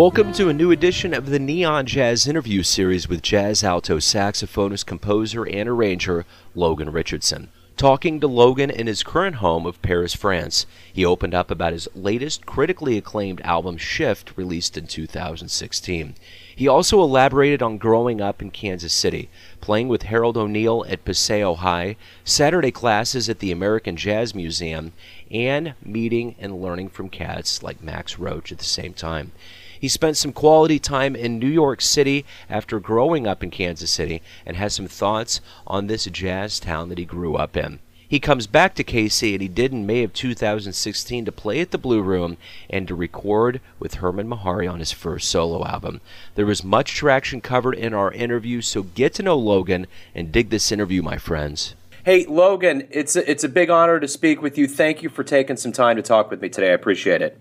Welcome to a new edition of the Neon Jazz interview series with jazz alto saxophonist, composer, and arranger Logan Richardson. Talking to Logan in his current home of Paris, France, he opened up about his latest critically acclaimed album, Shift, released in 2016. He also elaborated on growing up in Kansas City, playing with Harold O'Neal at Paseo High, Saturday classes at the American Jazz Museum, and meeting and learning from cats like Max Roach at the same time. He spent some quality time in New York City after growing up in Kansas City and has some thoughts on this jazz town that he grew up in. He comes back to KC and he did in May of 2016 to play at the Blue Room and to record with Hermon Mehari on his first solo album. There was much traction covered in our interview, so get to know Logan and dig this interview, my friends. Hey, Logan, it's a, it's a big honor to speak with you. Thank you for taking some time to talk with me today. I appreciate it.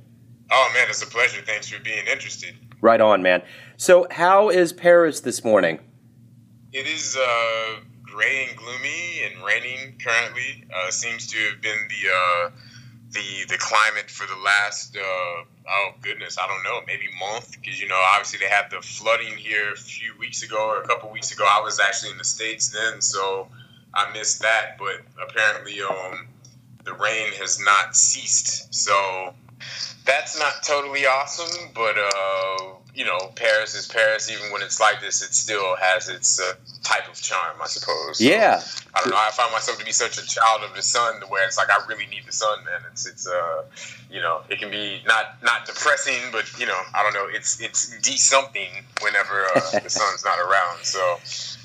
Oh man, it's a pleasure. Thanks for being interested. Right on, man. So, how is Paris this morning? It is uh, gray and gloomy and raining currently. Uh, seems to have been the uh, the the climate for the last uh, oh goodness, I don't know, maybe month because you know obviously they had the flooding here a few weeks ago or a couple weeks ago. I was actually in the states then, so I missed that. But apparently, um, the rain has not ceased. So that's not totally awesome, but uh, you know, Paris is Paris. Even when it's like this, it still has its uh, type of charm, I suppose. So, yeah. I don't know. I find myself to be such a child of the sun, to where it's like I really need the sun, man. It's it's uh, you know, it can be not not depressing, but you know, I don't know. It's it's de something whenever uh, the sun's not around. So.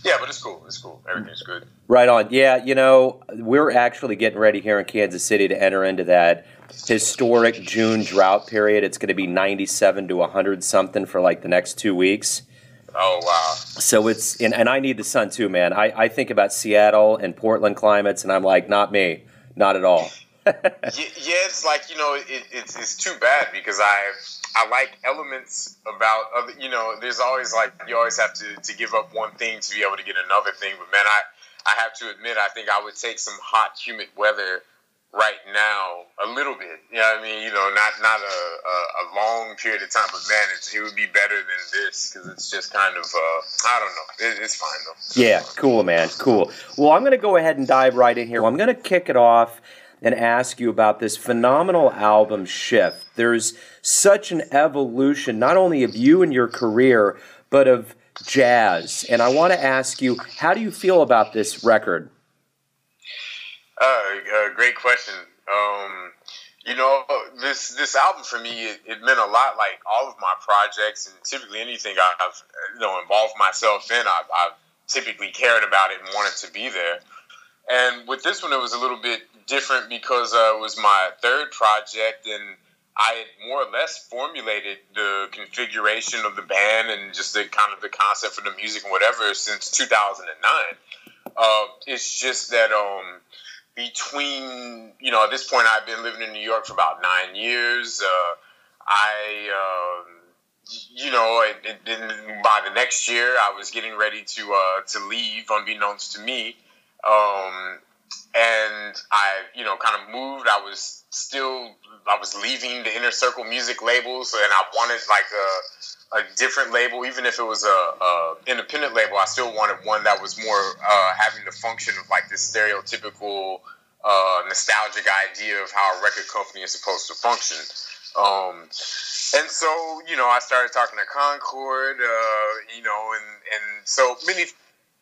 Yeah, but it's cool. It's cool. Everything's good. Right on. Yeah, you know, we're actually getting ready here in Kansas City to enter into that historic June drought period. It's going to be 97 to 100 something for like the next two weeks. Oh wow! So it's and, and I need the sun too, man. I, I think about Seattle and Portland climates, and I'm like, not me, not at all. yeah, it's like you know, it, it's it's too bad because I I like elements about other. You know, there's always like you always have to to give up one thing to be able to get another thing. But man, I I have to admit, I think I would take some hot, humid weather right now a little bit. You know what I mean? You know, not not a, a, a long period of time, but man, it would be better than this because it's just kind of uh, I don't know. It, it's fine though. Yeah, cool, man, cool. Well, I'm going to go ahead and dive right in here. I'm going to kick it off and ask you about this phenomenal album shift. There's such an evolution, not only of you and your career, but of jazz. And I want to ask you, how do you feel about this record? Uh, uh, great question. Um, you know, this this album for me, it, it, meant a lot. Like all of my projects and typically anything I've you know involved myself in, I've, I've typically cared about it and wanted to be there. And with this one, it was a little bit different because uh, it was my third project, and I had more or less formulated the configuration of the band and just the kind of the concept for the music and whatever since 2009. Uh, it's just that um, between you know at this point I've been living in New York for about nine years. Uh, I uh, you know it, it, by the next year I was getting ready to uh, to leave, unbeknownst to me. Um, and I, you know, kind of moved. I was still, I was leaving the inner circle music labels, and I wanted like a, a different label, even if it was a, a independent label. I still wanted one that was more uh, having the function of like this stereotypical, uh, nostalgic idea of how a record company is supposed to function. Um, and so, you know, I started talking to Concord, uh, you know, and, and so many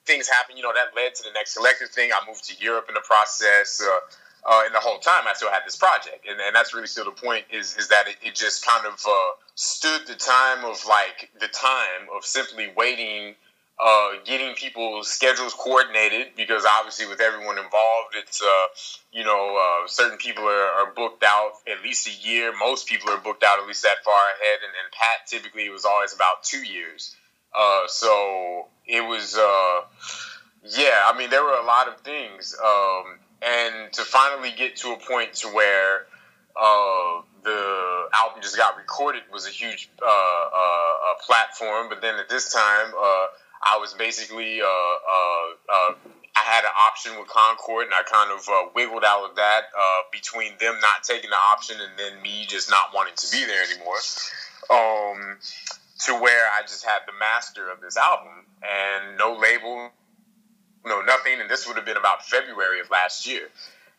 things happen. You know, that led to the next collective thing. I moved to Europe in the process. Uh, uh, and the whole time I still had this project, and, and that's really still the point is is that it, it just kind of uh, stood the time of like the time of simply waiting, uh, getting people's schedules coordinated because obviously with everyone involved, it's uh, you know uh, certain people are, are, booked out at least a year. Most people are booked out at least that far ahead, and, and Pat typically it was always about two years. Uh, so it was, uh, yeah. I mean, there were a lot of things, um, and to finally get to a point to where uh, the album just got recorded was a huge uh, uh, platform. But then at this time, I was basically I had an option with Concord, and I kind of uh, wiggled out of that uh, between them not taking the option and then me just not wanting to be there anymore. Um, to where I just had the master of this album and no label, no nothing. And this would have been about February of last year.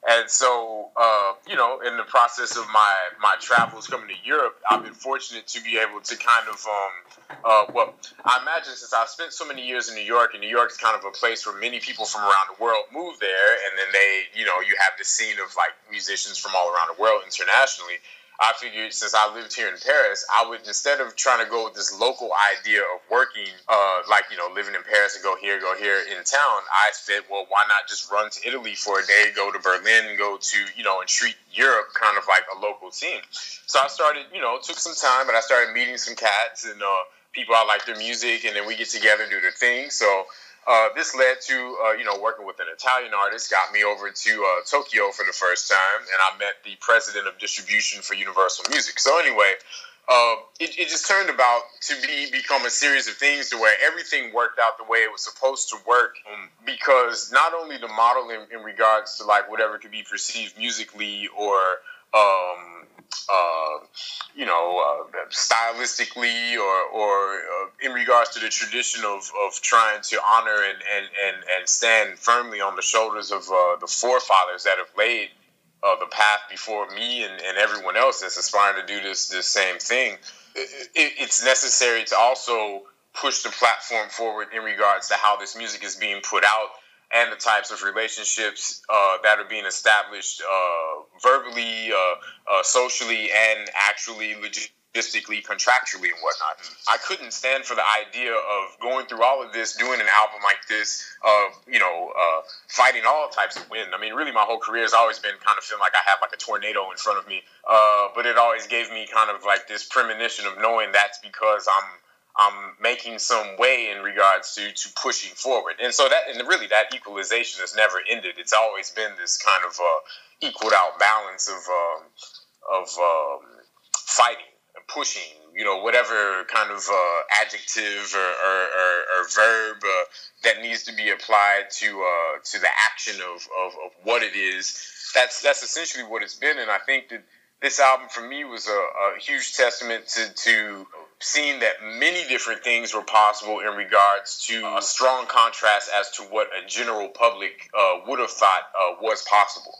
And so, uh, you know, in the process of my my travels coming to Europe, I've been fortunate to be able to kind of, um, uh, well, I imagine since I've spent so many years in New York, and New York is kind of a place where many people from around the world move there, and then they, you know, you have the scene of like musicians from all around the world internationally. I figured since I lived here in Paris, I would instead of trying to go with this local idea of working, uh, like you know, living in Paris and go here, go here in town, I said, well, why not just run to Italy for a day, go to Berlin, go to you know, and treat Europe kind of like a local team. So I started, you know, took some time, but I started meeting some cats and uh, people I like their music, and then we get together and do the thing. So uh, this led to uh, you know working with an Italian artist, got me over to uh, Tokyo for the first time, and I met the president of distribution for Universal Music. So anyway, uh, it, it, just turned about to be become a series of things to where everything worked out the way it was supposed to work. Um, because not only the model in, in, regards to like whatever could be perceived musically or um, uh, you know, uh, stylistically or, or uh, in regards to the tradition of, of trying to honor and, and, and, and stand firmly on the shoulders of uh, the forefathers that have laid uh, the path before me and, and everyone else that's aspiring to do this, this same thing. It, it, it's necessary to also push the platform forward in regards to how this music is being put out and the types of relationships uh, that are being established uh, verbally, uh, uh socially, and actually logistically, contractually, and whatnot. I couldn't stand for the idea of going through all of this, doing an album like this, of you know, uh, fighting all types of wind. I mean, really, my whole career has always been kind of feeling like I have like a tornado in front of me, uh, but it always gave me kind of like this premonition of knowing that's because I'm um, making some way in regards to to pushing forward. And so that and really that equalization has never ended. It's always been this kind of uh, equaled out balance of um, of um, fighting and pushing. You know, whatever kind of uh, adjective or, or, or, or verb uh, that needs to be applied to uh, to the action of, of, of what it is. That's that's essentially what it's been. And I think that this album for me was a, a huge testament to, to seeing that many different things were possible in regards to a strong contrast as to what a general public uh, would have thought uh, was possible.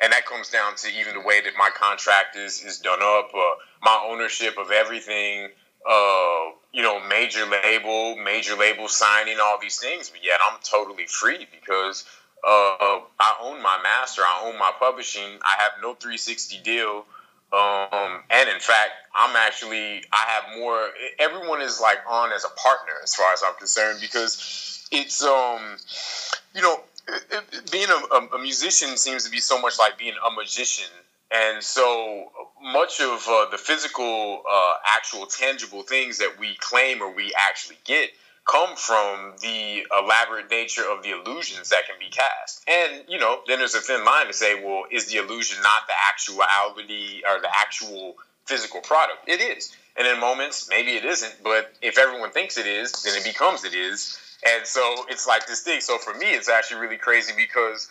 And that comes down to even the way that my contract is, is done up, uh, my ownership of everything, uh, you know, major label, major label signing, all these things. But yet I'm totally free because uh, I own my master, I own my publishing, I have no 360 deal um, and in fact, I'm actually I have more. Everyone is like on as a partner as far as I'm concerned because it's um, you know, being a, a musician seems to be so much like being a magician and so much of uh, the physical, uh, actual, tangible things that we claim or we actually get come from the elaborate nature of the illusions that can be cast. And, you know, then there's a thin line to say, well, is the illusion not the actuality or the actual physical product? It is. And in moments, maybe it isn't, but if everyone thinks it is, then it becomes it is. And so it's like this thing. So for me, it's actually really crazy because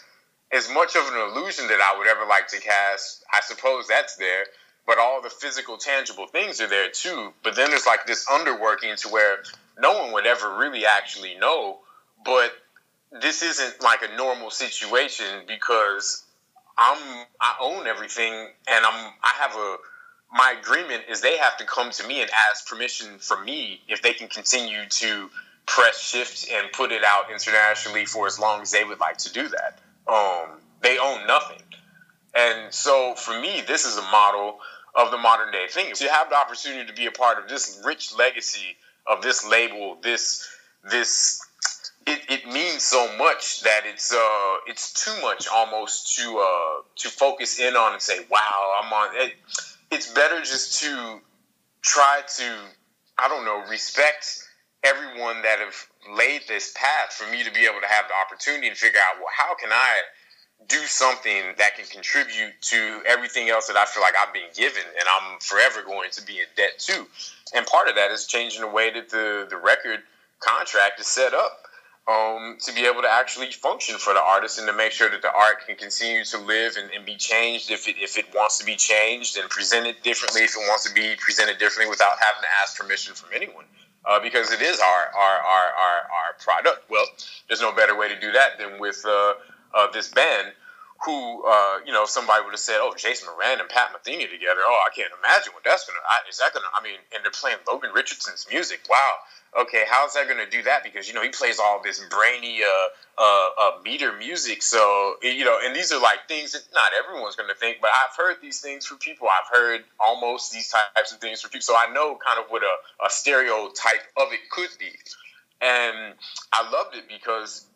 as much of an illusion that I would ever like to cast, I suppose that's there but all the physical, tangible things are there too. But then there's like this underworking to where no one would ever really actually know. But this isn't like a normal situation because I'm I own everything and I'm I have a my agreement is they have to come to me and ask permission from me if they can continue to press shift and put it out internationally for as long as they would like to do that. Um, they own nothing. And so for me, this is a model of the modern day thing. To have the opportunity to be a part of this rich legacy of this label, this this it, it means so much that it's uh it's too much almost to uh to focus in on and say wow I'm on it. It's better just to try to I don't know respect everyone that have laid this path for me to be able to have the opportunity to figure out well how can I do something that can contribute to everything else that I feel like I've been given and I'm forever going to be in debt to. And part of that is changing the way that the, the record contract is set up um, to be able to actually function for the artist and to make sure that the art can continue to live and, and be changed if it, if it wants to be changed and presented differently if it wants to be presented differently without having to ask permission from anyone. uh, because it is our, our our our our product. Well, there's no better way to do that than with uh, uh, this band. Who uh, you know, if somebody would have said, "Oh, Jason Moran and Pat Metheny together," oh, I can't imagine what that's gonna. I, is that gonna? I mean, and they're playing Logan Richardson's music. Wow, okay, how's that to do that? Because you know he plays all this brainy uh, uh, uh, meter music, so you know, and these are like things that not everyone's to think, but I've heard these things from people. I've heard almost these types of things from people, so I know kind of what a, a stereotype of it could be, and I loved it because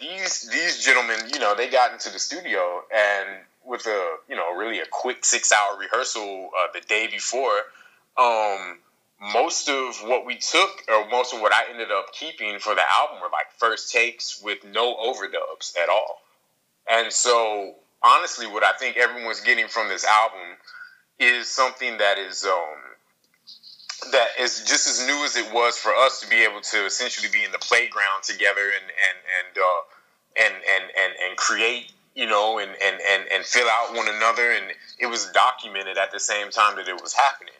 these these gentlemen, you know, they got into the studio and with a you know really a quick six hour rehearsal uh, the day before. Um, most of what we took, or most of what I ended up keeping for the album, were like first takes with no overdubs at all. And so, honestly, what I think everyone's getting from this album is something that is um, that is just as new as it was for us to be able to essentially be in the playground together and and and uh, and, and and and create you know and, and and and fill out one another and it was documented at the same time that it was happening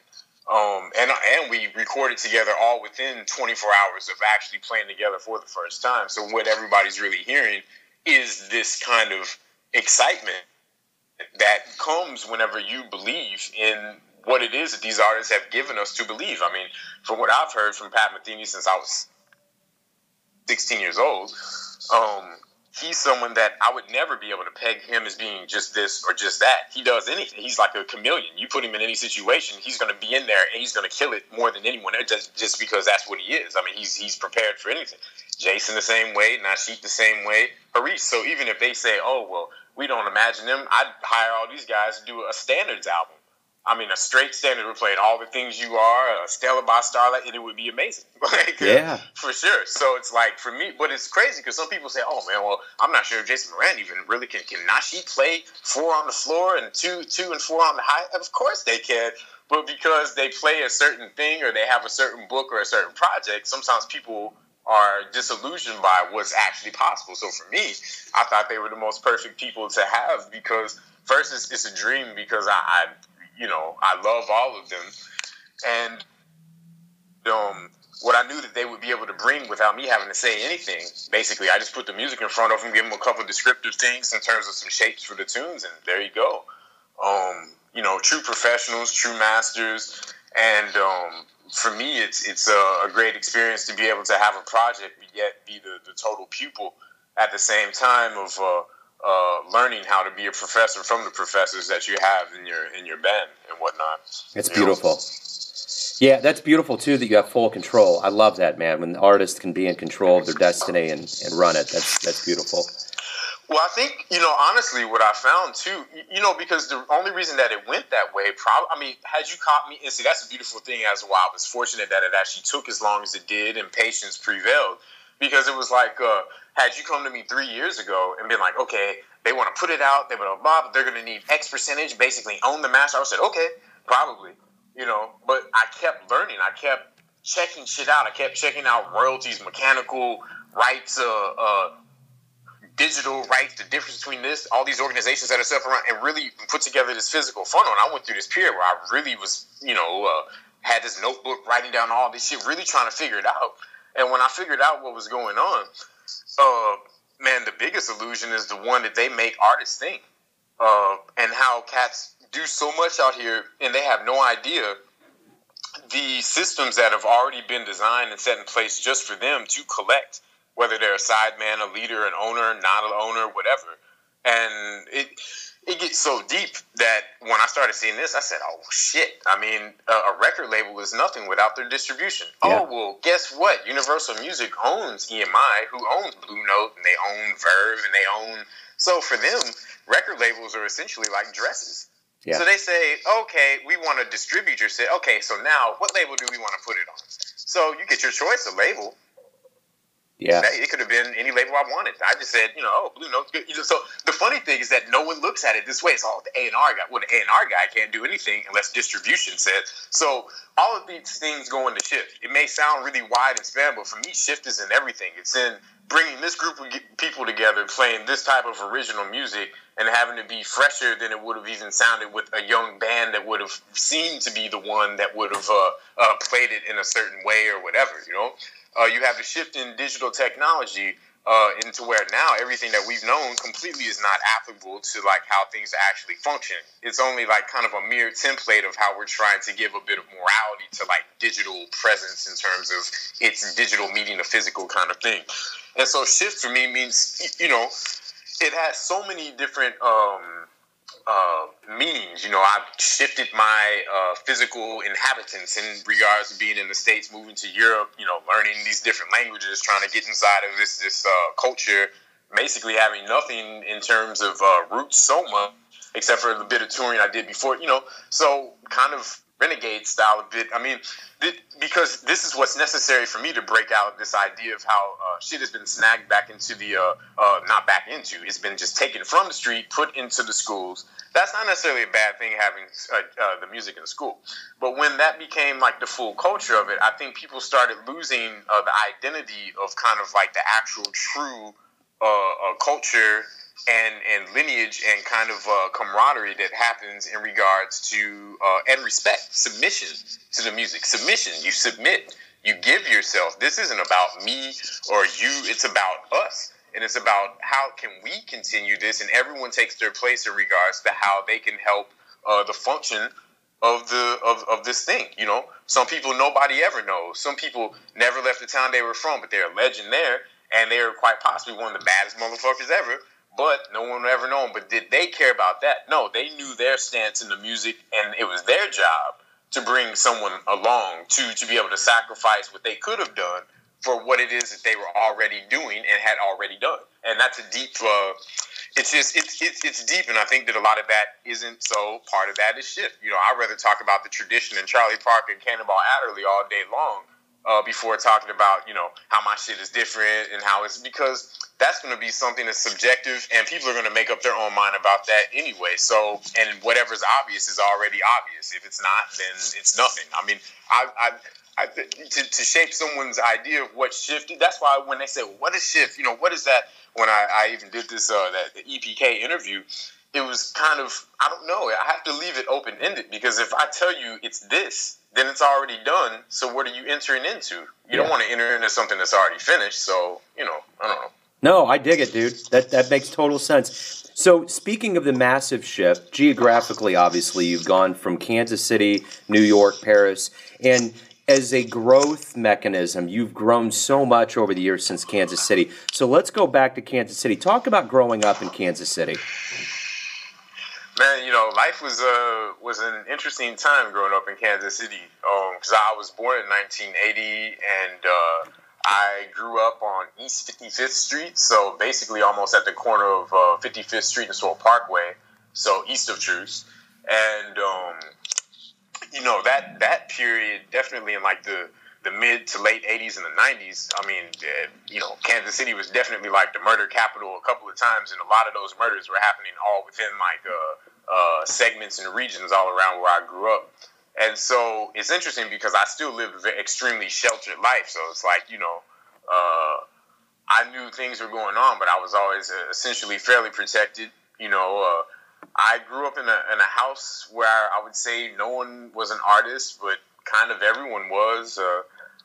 um, and and we recorded together all within 24 hours of actually playing together for the first time. So what everybody's really hearing is this kind of excitement that comes whenever you believe in what it is that these artists have given us to believe. I mean, from what I've heard from Pat Metheny since I was 16 years old, um, he's someone that I would never be able to peg him as being just this or just that. He does anything. He's like a chameleon. You put him in any situation, he's going to be in there and he's going to kill it more than anyone. Just just because that's what he is. I mean, he's he's prepared for anything. Jason the same way, Nasheet the same way, Harish. So even if they say, "Oh well, we don't imagine them," I'd hire all these guys to do a standards album. I mean, a straight standard we're playing all the things you are, a Stella by Starlight, and it would be amazing. like, uh, yeah, for sure. So it's like for me, but it's crazy because some people say, "Oh man, well, I'm not sure if Jason Moran even really can can Nasheet play four on the floor and two two and four on the high." Of course they can, but because they play a certain thing or they have a certain book or a certain project, sometimes people are disillusioned by what's actually possible. So for me, I thought they were the most perfect people to have because first it's, it's a dream because I, I you know, I love all of them. And um, what I knew that they would be able to bring without me having to say anything, basically, I just put the music in front of them, give them a couple descriptive things in terms of some shapes for the tunes, and there you go. Um, you know, true professionals, true masters, and um, for me, it's it's a, a, great experience to be able to have a project, but yet be the, the total pupil at the same time of. Uh, uh, learning how to be a professor from the professors that you have in your in your band and whatnot. It's beautiful. Know? Yeah, that's beautiful too. That you have full control. I love that, man. When the artist can be in control of their destiny and, and run it, that's that's beautiful. Well, I think you know honestly, what I found too, you know, because the only reason that it went that way, probably, I mean, had you caught me, and see, that's a beautiful thing as well. I was fortunate that it actually took as long as it did, and patience prevailed, because it was like. Uh, had you come to me three years ago and been like, okay, they want to put it out, they want to but they're going to need X percentage, basically own the master. I would said, okay, probably, you know. But I kept learning. I kept checking shit out. I kept checking out royalties, mechanical rights, uh, uh, digital rights, the difference between this, all these organizations that are set around, and really put together this physical funnel. And I went through this period where I really was, you know, uh, had this notebook writing down all this shit, really trying to figure it out. And when I figured out what was going on, uh, man, the biggest illusion is the one that they make artists think, uh, and how cats do so much out here, and they have no idea the systems that have already been designed and set in place just for them to collect, whether they're a sideman, a leader, an owner, not an owner, whatever. And it it gets so deep that when I started seeing this, I said, "Oh shit!" I mean, a, record label is nothing without their distribution. Yeah. Oh well, guess what? Universal Music owns EMI, who owns Blue Note, and they own Verve, and they own. So for them, record labels are essentially like dresses. Yeah. So they say, "Okay, we want to distribute your set. Okay, so now what label do we want to put it on?" So you get your choice of label. Yeah, it could have been any label I wanted. I just said, you know, oh, Blue Note's good. So the funny thing is that no one looks at it this way. It's all the A and R guy. Well, the A and R guy can't do anything unless distribution says. So all of these things go into shift. It may sound really wide and span, but for me, shift is in everything. It's in bringing this group of people together playing this type of original music and having to be fresher than it would have even sounded with a young band that would have seemed to be the one that would have uh, uh, played it in a certain way or whatever you know uh, you have the shift in digital technology uh, into where now everything that we've known completely is not applicable to like how things actually function. It's only like kind of a mere template of how we're trying to give a bit of morality to like digital presence in terms of its digital meeting the physical kind of thing. And so shift for me means you know it has so many different um, uh, meanings. You know, I've shifted my uh, physical inhabitants in regards to being in the states, moving to Europe. You know, learning these different languages, trying to get inside of this this uh, culture. Basically, having nothing in terms of uh, roots so much, except for the bit of touring I did before. You know, so kind of renegade style a bit. I mean, th- because this is what's necessary for me to break out this idea of how uh, shit has been snagged back into the, uh, uh, not back into, it's been just taken from the street, put into the schools. That's not necessarily a bad thing having uh, uh, the music in the school. But when that became like the full culture of it, I think people started losing uh, the identity of kind of like the actual true culture and and lineage and kind of uh, camaraderie that happens in regards to uh, and respect submission to the music. Submission. You submit. You give yourself. This isn't about me or you. It's about us. And it's about how can we continue this and everyone takes their place in regards to how they can help uh, the function of the of, of this thing you know? Some people nobody ever knows. Some people never left the town they were from but they're a legend there and they're quite possibly one of the baddest motherfuckers ever but no one ever known. But did they care about that? No, they knew their stance in the music, and it was their job to bring someone along to to be able to sacrifice what they could have done for what it is that they were already doing and had already done. And that's a deep. Uh, it's just it's, it's it's deep, and I think that a lot of that isn't so. Part of that is shift. You know, I'd rather talk about the tradition and Charlie Parker and Cannonball Adderley all day long uh, before talking about you know how my shit is different and how it's because that's going to be something that's subjective and people are going to make up their own mind about that anyway. So and whatever's obvious is already obvious. If it's not then it's nothing. I mean i i, I to, to shape someone's idea of what shift that's why when they said, what is shift? You know what is that? When i, I even did this uh that the epk interview it was kind of I don't know. I have to leave it open ended because if I tell you it's this, then it's already done. So what are you entering into? You yeah. don't want to enter into something that's already finished. So you know, I don't know. No, I dig it, dude. That that makes total sense. So speaking of the massive shift geographically, obviously you've gone from Kansas City, New York, Paris, and as a growth mechanism, you've grown so much over the years since Kansas City. So let's go back to Kansas City. Talk about growing up in Kansas City. Man, you know, life was uh was an interesting time growing up in Kansas City. Um, because I was born in 1980, and uh, I grew up on East 55th Street, so basically almost at the corner of uh, 55th Street and Swope Parkway, so east of Troost, And um, you know that that period definitely in like the the mid to late 80s and the 90s, I mean, uh, you know, Kansas City was definitely like the murder capital a couple of times, and a lot of those murders were happening all within like uh, uh, segments and regions all around where I grew up. And so it's interesting because I still lived an extremely sheltered life. So it's like, you know, uh, I knew things were going on, but I was always uh, essentially fairly protected. You know, uh, I grew up in a, in a house where I would say no one was an artist, but kind of everyone was. Uh,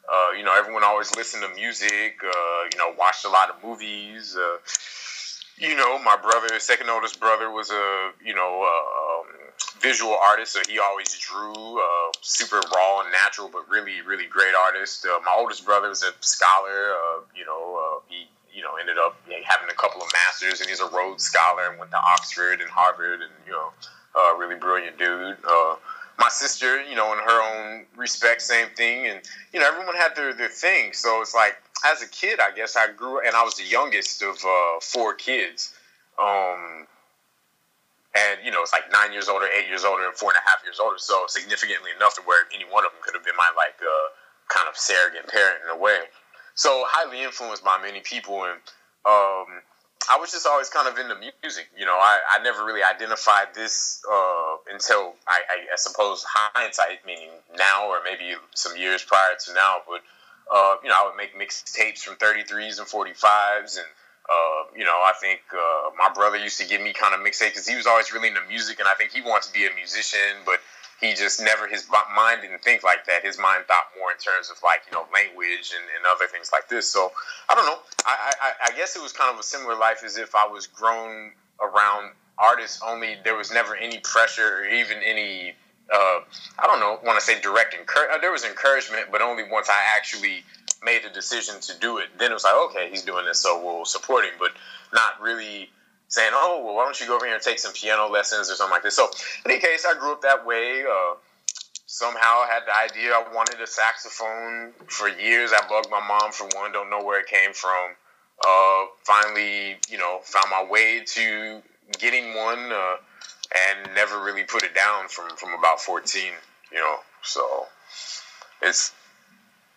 uh, you know, everyone always listened to music. Uh, you know, watched a lot of movies. You know, my brother, second oldest brother, was a you know um, visual artist, so he always drew. Uh, super raw and natural, but really, really great artist. Uh, my oldest brother was a scholar. Uh, you know, uh, he you know ended up having a couple of masters, and he's a Rhodes Scholar and went to Oxford and Harvard, and you know, really brilliant dude. My sister, you know, in her own respect, same thing. And, you know, everyone had their, their thing. So it's like, as a kid, I guess I grew, and I was the youngest of uh, four kids. Um, and, you know, it's like nine years older, eight years older, and four and a half years older. So significantly enough to where any one of them could have been my, like, uh, kind of surrogate parent in a way. So highly influenced by many people. And, um, I was just always kind of into music. You know, I, I never really identified this uh, until I, I, I, suppose hindsight, meaning now or maybe some years prior to now. But uh, you know, I would make mixtapes from 33s and 45s and uh, you know, I think uh, my brother used to give me kind of mixtape because he was always really into music, and I think he wanted to be a musician, but he just never his mind didn't think like that. His mind thought more in terms of like you know language and, and other things like this. So I don't know. I, I I guess it was kind of a similar life as if I was grown around artists. Only there was never any pressure or even any uh, I don't know want to say direct encouragement. There was encouragement, but only once I actually made the decision to do it. Then it was like, okay, he's doing this, so we'll support him, but not really saying, oh, well, why don't you go over here and take some piano lessons or something like this. So, in any case, I grew up that way. Uh, somehow I had the idea I wanted a saxophone for years. I bugged my mom for one, don't know where it came from. Uh, finally, you know, found my way to getting one uh, and never really put it down from, from about 14, you know. So it's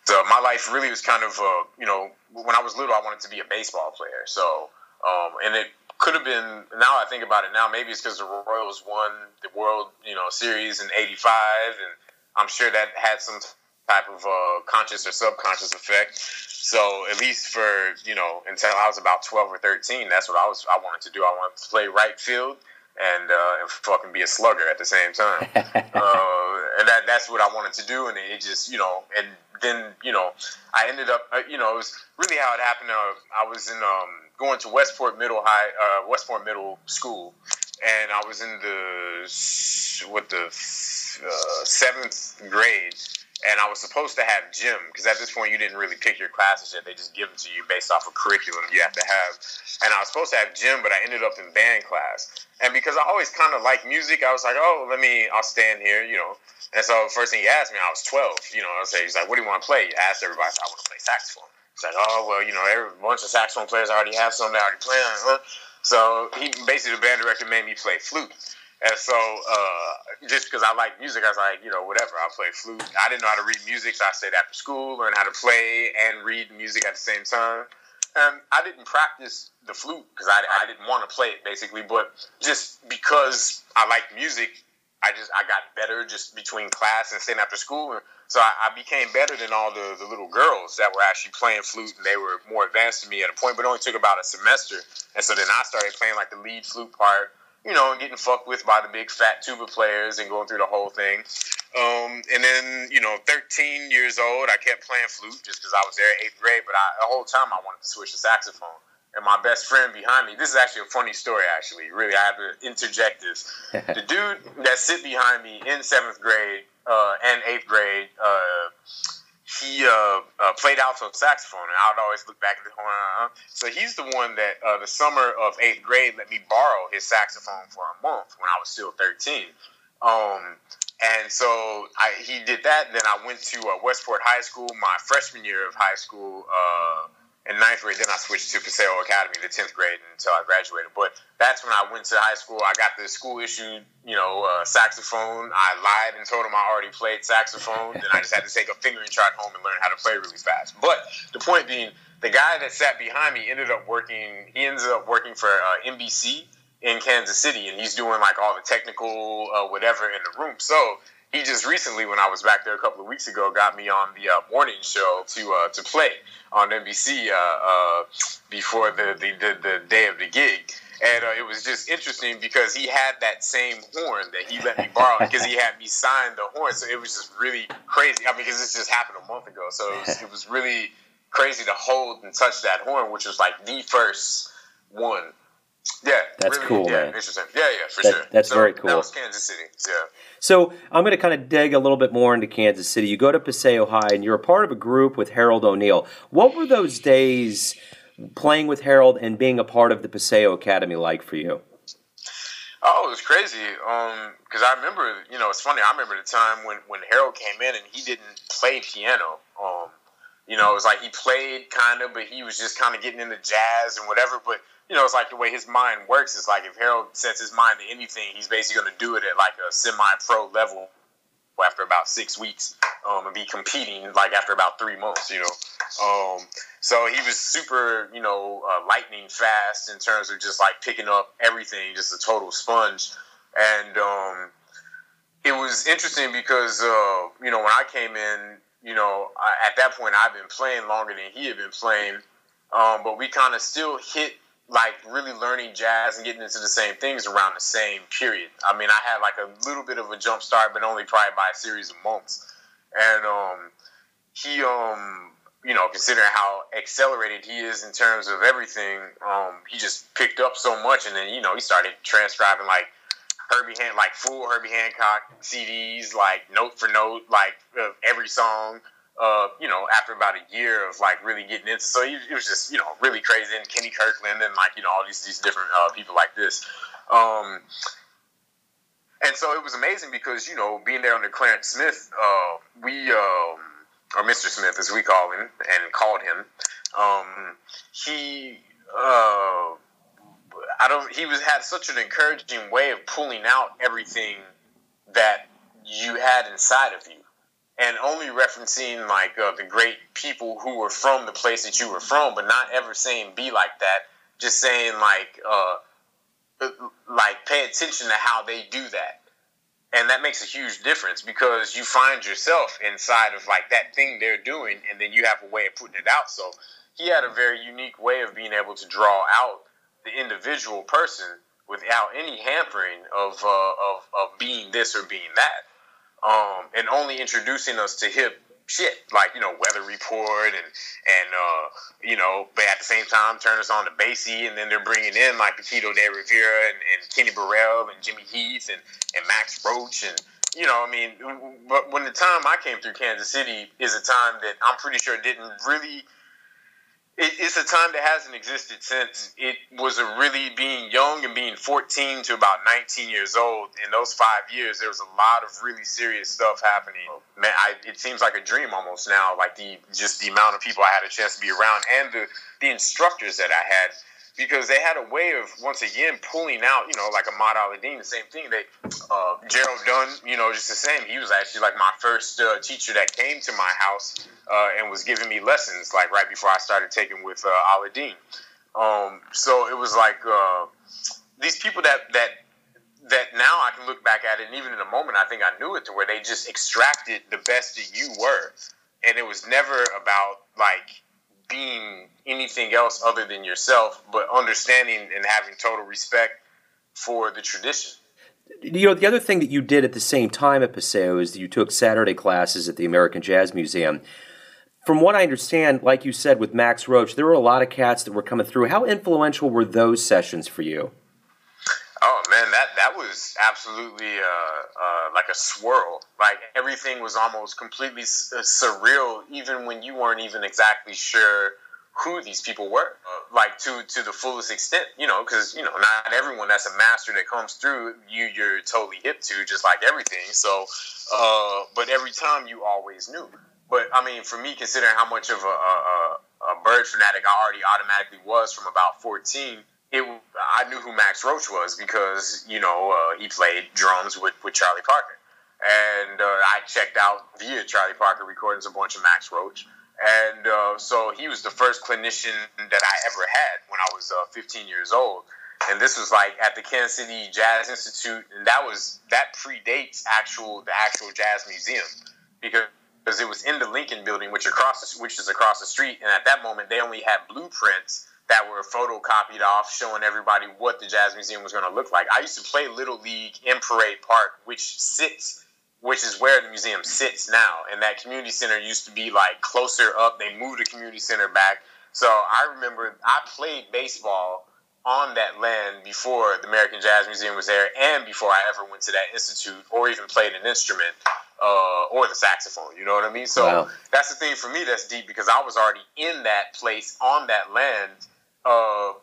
so my life really was kind of, uh, you know, when I was little, I wanted to be a baseball player. So, um, and it could have been. Now I think about it now, maybe it's because the Royals won the World, you know, Series in '85, and I'm sure that had some type of uh, conscious or subconscious effect. So at least for you know, until I was about 12 or 13, that's what I was. I wanted to do. I wanted to play right field and uh, and fucking be a slugger at the same time. uh, and that that's what I wanted to do, and it just you know, and then you know, I ended up uh, you know, it was really how it happened. Uh, I was in um, going to Westport Middle High, uh, Westport Middle School, and I was in the what the uh, seventh grade and I was supposed to have gym because at this point you didn't really pick your classes yet; they just give them to you based off a curriculum you have to have. And I was supposed to have gym, but I ended up in band class. And because I always kind of like music, I was like, "Oh, let me, I'll stand here," you know. And so first thing he asked me, I was 12, you know. I say, he's like, "What do you want to play?" He asked everybody, I, I want to play saxophone. He's like, "Oh, well, you know, every bunch of saxophone players already have some that already play." So he basically the band director made me play flute. And so, uh, just because I like music, I was like, you know, whatever. I'll play flute. I didn't know how to read music, so I stayed after school, learned how to play and read music at the same time. And I didn't practice the flute because I, I didn't want to play it, basically. But just because I like music, I just I got better just between class and staying after school. So I, I became better than all the, the little girls that were actually playing flute, and they were more advanced than me at a point. But it only took about a semester. And so then I started playing like the lead flute part you know, and getting fucked with by the big fat tuba players and going through the whole thing. Um, and then, you know, 13 years old, I kept playing flute just because I was there eighth grade. But I, the whole time I wanted to switch to saxophone. And my best friend behind me, this is actually a funny story, actually. Really, I have to interject this. the dude that sit behind me in seventh grade uh, and eighth grade, uh, he uh, uh, played alto saxophone, and I would always look back at the horn. Uh, so he's the one that uh, the summer of eighth grade let me borrow his saxophone for a month when I was still thirteen. Um, and so I, he did that. Then I went to uh, Westport High School my freshman year of high school uh, in ninth grade. Then I switched to Paseo Academy the tenth grade until I graduated. But that's when I went to high school. I got the school issued, you know, uh, saxophone. I lied and told him I already played saxophone. then I just had to take a fingering chart home and learn how to play really fast. But the point being, the guy that sat behind me ended up working. He ended up working for uh, NBC in Kansas City, and he's doing like all the technical uh, whatever in the room. So he just recently, when I was back there a couple of weeks ago, got me on the uh, morning show to uh, to play on NBC uh, uh, before the, the, the, the, day of the gig. And uh, it was just interesting because he had that same horn that he let me borrow because he had me sign the horn. So it was just really crazy. I mean, because this just happened a month ago. So it was, it was really crazy to hold and touch that horn, which was like the first one yeah, that's really, cool, yeah, man. Interesting. Yeah, yeah, for that, sure. That's so very cool. That was Kansas City. Yeah. So I'm going to kind of dig a little bit more into Kansas City. You go to Paseo High, and you're a part of a group with Harold O'Neal. What were those days playing with Harold and being a part of the Paseo Academy like for you? Oh, it was crazy. Because um, I remember, you know, it's funny. I remember the time when when Harold came in and he didn't play piano. Um, you know, it was like he played kind of, but he was just kind of getting into jazz and whatever. But you know, it's like the way his mind works. It's like if Harold sets his mind to anything, he's basically going to do it at like a semi-pro level after about six weeks, um, and be competing like after about three months. You know, um, so he was super, you know, uh, lightning fast in terms of just like picking up everything, just a total sponge, and um, it was interesting because uh, you know when I came in you know, I, at that point, I've been playing longer than he had been playing, um, but we kind of still hit like really learning jazz and getting into the same things around the same period. I mean, I had like a little bit of a jump start, but only probably by a series of months. And um, he, um, you know, considering how accelerated he is in terms of everything, um, he just picked up so much, and then you know he started transcribing like Herbie Han, like full Herbie Hancock CDs, like note for note, like every song uh, you know, after about a year of like really getting into, so it, was just you know really crazy. And Kenny Kirkland and like you know all these these different uh, people like this. Um, and so it was amazing because you know being there under Clarence Smith, uh, we um, or Mr. Smith as we call him and called him, um, he. Uh, I don't. He was had such an encouraging way of pulling out everything that you had inside of you and only referencing like uh, the great people who were from the place that you were from, but not ever saying be like that. Just saying like uh, like pay attention to how they do that, and that makes a huge difference because you find yourself inside of like that thing they're doing, and then you have a way of putting it out. So he had a very unique way of being able to draw out the individual person without any hampering of uh, of of being this or being that um, and only introducing us to hip shit like you know Weather Report and and uh, you know, but at the same time turn us on to Basie, and then they're bringing in like Paquito D'Rivera and, and Kenny Burrell and Jimmy Heath and and Max Roach and you know, I mean, but when the time I came through Kansas City is a time that I'm pretty sure didn't really it, it's a time that hasn't existed since it was a really being young and being 14 to about 19 years old. In those five years, there was a lot of really serious stuff happening. Man, I, it seems like a dream almost now. Like the just the amount of people I had a chance to be around and the the instructors that I had because they had a way of once again pulling out, you know, like Ahmad Alaadeen, the same thing. They uh, Gerald Dunn, you know, just the same. He was actually like my first uh, teacher that came to my house uh, and was giving me lessons, like right before I started taking with uh, Alaadeen. Um, so it was like uh, these people that that that now I can look back at it, and even in a moment, I think I knew it to where they just extracted the best that you were, and it was never about like being anything else other than yourself, but understanding and having total respect for the tradition. You know, the other thing that you did at the same time at Paseo is you took Saturday classes at the American Jazz Museum. From what I understand, like you said with Max Roach, there were a lot of cats that were coming through. How influential were those sessions for you? Oh man, that that was absolutely uh, uh, like a swirl. Like everything was almost completely uh, surreal, even when you weren't even exactly sure who these people were, uh, like to to the fullest extent. You know, because you know not everyone that's a master that comes through you you're totally hip to, just like everything. So, uh, but every time you always knew. But I mean, for me, considering how much of a, a, a bird fanatic I already automatically was from about fourteen it I knew who Max Roach was because you know uh, he played drums with, with Charlie Parker, and uh, I checked out via Charlie Parker recordings a bunch of Max Roach, and uh, so he was the first clinician that I ever had when I was uh, 15 years old, and this was like at the Kansas City Jazz Institute, and that was that predates actual the actual jazz museum because. Because it was in the Lincoln Building, which across the, which is across the street, and at that moment they only had blueprints that were photocopied off showing everybody what the Jazz Museum was going to look like. I used to play Little League in Parade Park, which sits, which is where the museum sits now. And that community center used to be like closer up. They moved the community center back. So I remember I played baseball on that land before the American Jazz Museum was there and before I ever went to that institute or even played an instrument uh, or the saxophone. You know what I mean? So wow. that's the thing for me that's deep because I was already in that place on that land uh,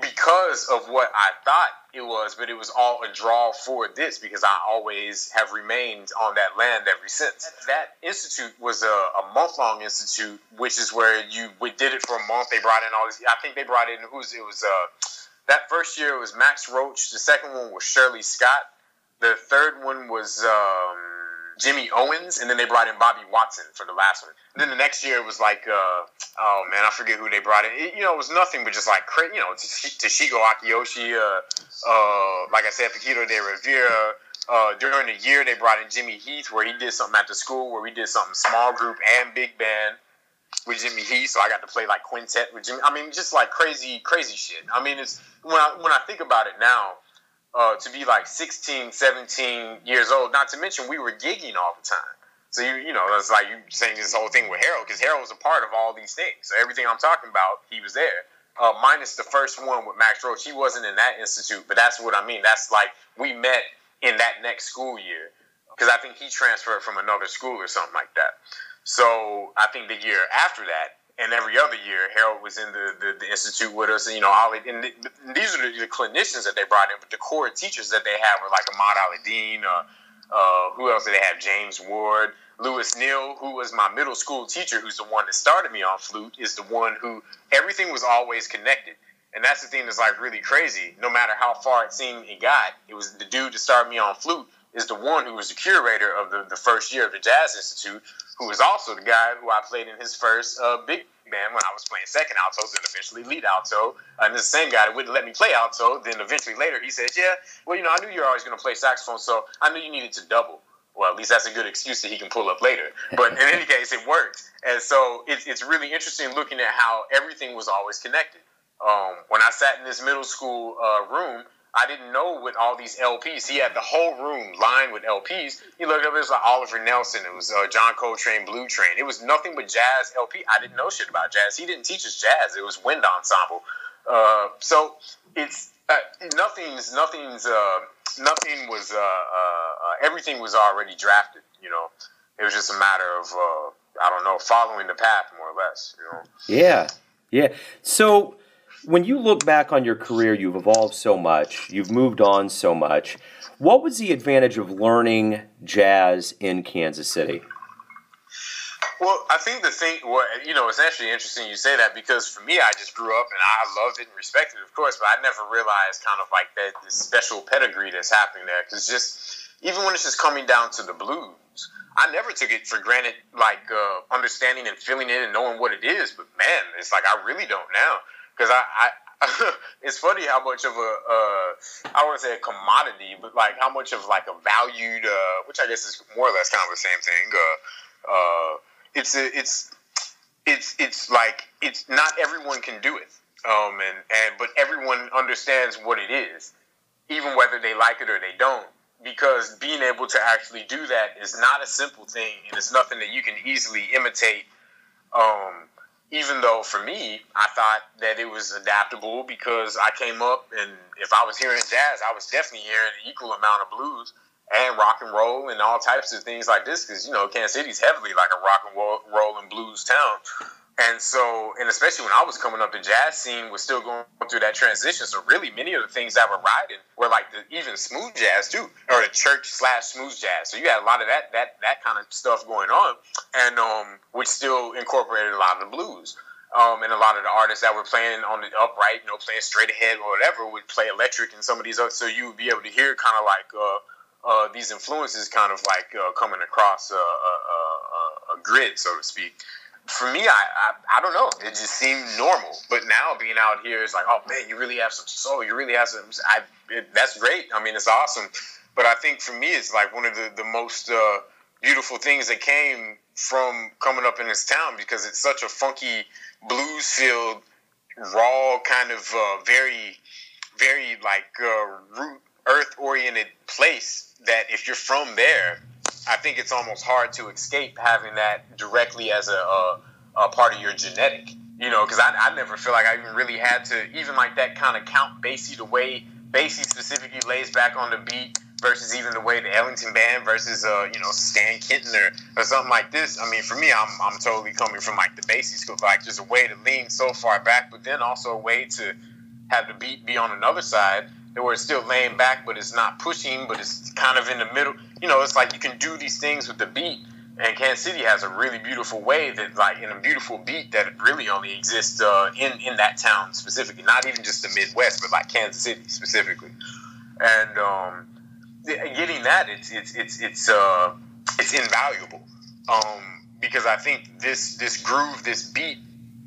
because of what I thought it was, but it was all a draw for this because I always have remained on that land ever since. That institute was a, a month long institute, which is where you we did it for a month. They brought in all these. I think they brought in who's it was. Uh, that first year it was Max Roach. The second one was Shirley Scott. The third one was. Um, Jimmy Owens, and then they brought in Bobby Watson for the last one. And then the next year it was like, uh, oh man, I forget who they brought in. It, you know, it was nothing but just like, you know, Toshiko Akiyoshi, uh, uh, like I said, Paquito D'Rivera, Uh, during the year, they brought in Jimmy Heath, where he did something at the school, where we did something small group and big band with Jimmy Heath. So I got to play like quintet with Jimmy. I mean, just like crazy, crazy shit. I mean, it's when I when I think about it now, uh, to be like 16, 17 years old. Not to mention we were gigging all the time. So you you know it's like you saying this whole thing with Harold because Harold was a part of all these things. So everything I'm talking about, he was there. Uh, minus the first one with Max Roach, he wasn't in that institute, but that's what I mean. That's like we met in that next school year because I think he transferred from another school or something like that. So I think the year after that, and every other year, Harold was in the, the, the institute with us, and you know, all and the, these are the, the, clinicians that they brought in, but the core teachers that they have were like Ahmad Alaadeen, uh, uh, who else did they have? James Ward, Lewis Neal, who was my middle school teacher, who's the one that started me on flute, is the one who everything was always connected. And that's the thing that's like really crazy. No matter how far it seemed it got, it was the dude that started me on flute is the one who was the curator of the, the first year of the Jazz Institute, who was also the guy who I played in his first uh, big band when I was playing second alto, then eventually lead alto. And the same guy that wouldn't let me play alto, then eventually later he said, Yeah, well, you know, I knew you were always going to play saxophone, so I knew you needed to double. Well, at least that's a good excuse that he can pull up later. But in any case, it worked. And so it's, it's really interesting looking at how everything was always connected. Um, when I sat in this middle school uh, room, I didn't know with all these LPs. He had the whole room lined with LPs. He looked up, it was like Oliver Nelson, it was uh, John Coltrane, Blue Train. It was nothing but jazz LP. I didn't know shit about jazz. He didn't teach us jazz. It was wind ensemble. Uh, so it's uh, nothing's nothing's uh, nothing was uh, uh, everything was already drafted. You know, it was just a matter of I don't know following the path more or less. You know. Yeah, yeah. So when you look back on your career, you've evolved so much, you've moved on so much. What was the advantage of learning jazz in Kansas City? Well, I think the thing, well, you know, it's actually interesting you say that because for me, I just grew up and I loved it and respected it, of course, but I never realized kind of like that this special pedigree that's happening there. Because just even when it's just coming down to the blues, I never took it for granted, like uh, understanding and feeling it and knowing what it is. But man, it's like I really don't now because I, I it's funny how much of a uh, I wouldn't say a commodity, but like how much of like a valued, uh, which I guess is more or less kind of the same thing. Uh, uh, it's it's it's it's like it's not everyone can do it, um, and and but everyone understands what it is, even whether they like it or they don't. Because being able to actually do that is not a simple thing, and it's nothing that you can easily imitate. Um, even though for me, I thought that it was adaptable because I came up and if I was hearing jazz, I was definitely hearing an equal amount of blues and rock and roll and all types of things like this because you know Kansas City's heavily like a rock and roll and blues town. And so, and especially when I was coming up, the jazz scene was still going through that transition. So really, many of the things that were riding were like the, even smooth jazz too, or the church slash smooth jazz. So you had a lot of that that that kind of stuff going on, and um, which still incorporated a lot of the blues. Um, and a lot of the artists that were playing on the upright, you know, playing straight ahead or whatever, would play electric and some of these other. So you would be able to hear kind of like uh, uh, these influences kind of like uh, coming across a, a, a, a, grid, so to speak for me, I, I, I don't know. It just seemed normal. But now being out here is like, oh man, you really have some soul. You really have some. I, it, that's great. I mean, it's awesome. But I think for me, it's like one of the the most uh, beautiful things that came from coming up in this town because it's such a funky blues filled, raw kind of uh, very, very like uh, root earth oriented place that if you're from there I think it's almost hard to escape having that directly as a, a, a part of your genetic. You know, because I, I never feel like I even really had to, even like that kind of Count Basie, the way Basie specifically lays back on the beat versus even the way the Ellington band versus uh, you know Stan Kenton or, or something like this. I mean, for me, I'm, I'm totally coming from like the Basie school, like just a way to lean so far back, but then also a way to have the beat be on another side where it's still laying back, but it's not pushing, but it's kind of in the middle. You know, it's like you can do these things with the beat. And Kansas City has a really beautiful way that, like, in a beautiful beat that really only exists uh, in in that town specifically. Not even just the Midwest, but like Kansas City specifically. And um, getting that, it's it's it's it's uh, it's invaluable um, because I think this this groove, this beat,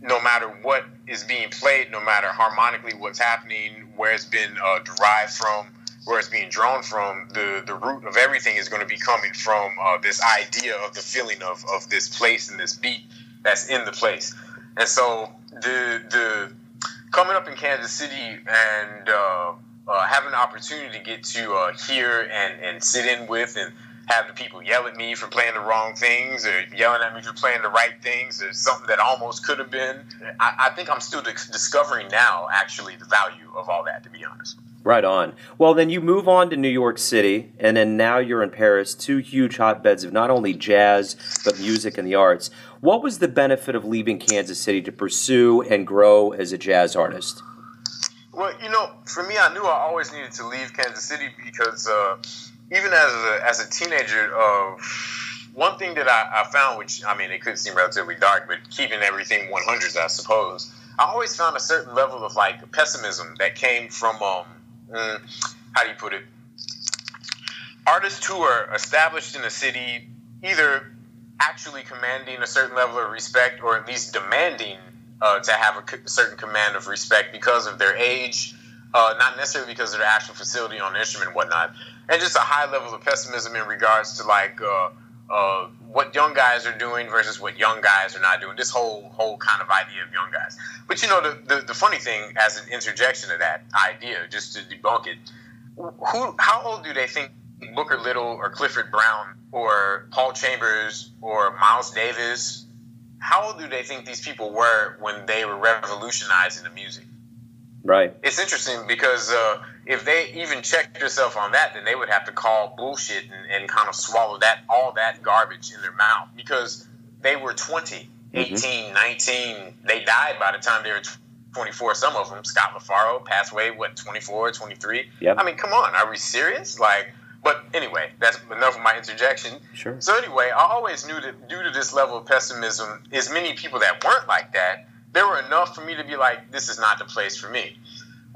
no matter what is being played, no matter harmonically what's happening, where it's been uh, derived from, where it's being drawn from, the the root of everything is going to be coming from uh, this idea of the feeling of of this place and this beat that's in the place. And so the the coming up in Kansas City and uh, uh, having the opportunity to get to uh, hear and, and sit in with and have the people yell at me for playing the wrong things or yelling at me for playing the right things or something that almost could have been. I, I think I'm still discovering now, actually, the value of all that, to be honest. Right on. Well, then you move on to New York City, and then now you're in Paris, two huge hotbeds of not only jazz, but music and the arts. What was the benefit of leaving Kansas City to pursue and grow as a jazz artist? Well, you know, for me, I knew I always needed to leave Kansas City because uh, even as a, as a teenager, uh, one thing that I, I, found, which I mean, it could seem relatively dark, but keeping everything 100s, I suppose, I always found a certain level of like pessimism that came from, um, mm, how do you put it? Artists who are established in a city, either actually commanding a certain level of respect or at least demanding uh, to have a certain command of respect because of their age, uh, not necessarily because of their actual facility on the instrument and whatnot and just a high level of pessimism in regards to like uh, what young guys are doing versus what young guys are not doing. This whole whole kind of idea of young guys. But you know, the, the, the funny thing, as an interjection to that idea, just to debunk it, who how old do they think Booker Little or Clifford Brown or Paul Chambers or Miles Davis? How old do they think these people were when they were revolutionizing the music? Right. It's interesting because uh, if they even checked yourself on that, then they would have to call bullshit and, and, kind of swallow that all that garbage in their mouth because they were 20, mm-hmm. 18, 19. They died by the time they were 24. Some of them, Scott LaFaro, passed away, what, 24, 23? Yep. I mean, come on. Are we serious? Like, but anyway, that's enough of my interjection. Sure. So anyway, I always knew that due to this level of pessimism, as many people that weren't like that, there were enough for me to be like, this is not the place for me.